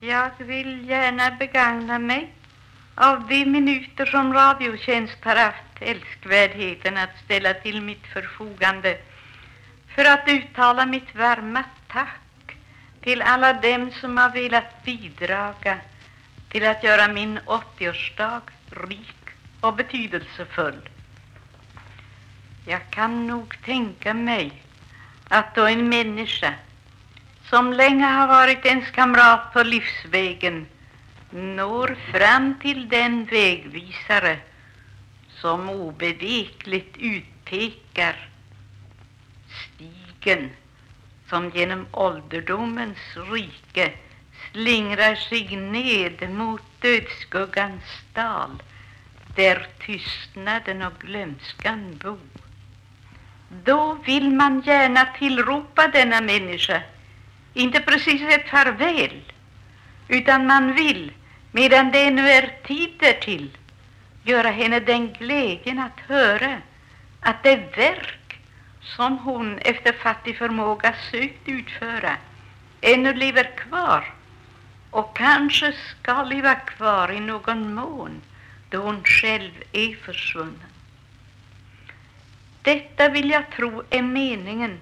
Jag vill gärna begagna mig av de minuter som Radiotjänst har haft älskvärdheten att ställa till mitt förfogande för att uttala mitt varma tack till alla dem som har velat bidraga till att göra min 80-årsdag rik och betydelsefull. Jag kan nog tänka mig att då en människa som länge har varit ens kamrat på livsvägen når fram till den vägvisare som obevekligt utpekar stigen som genom ålderdomens rike slingrar sig ned mot dödsskuggans dal där tystnaden och glömskan bo. Då vill man gärna tillropa denna människa, inte precis ett farväl, utan man vill, medan det ännu är tid därtill, göra henne den glädjen att höra att det verk som hon efter fattig förmåga sökt utföra ännu lever kvar och kanske ska leva kvar i någon mån då hon själv är försvunnen. Detta vill jag tro är meningen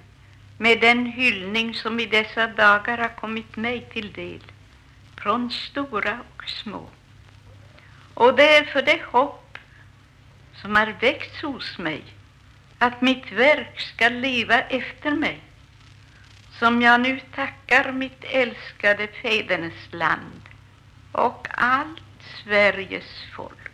med den hyllning som i dessa dagar har kommit mig till del från stora och små. Och det är för det hopp som har väckts hos mig att mitt verk ska leva efter mig som jag nu tackar mitt älskade fädernesland och allt Sveriges folk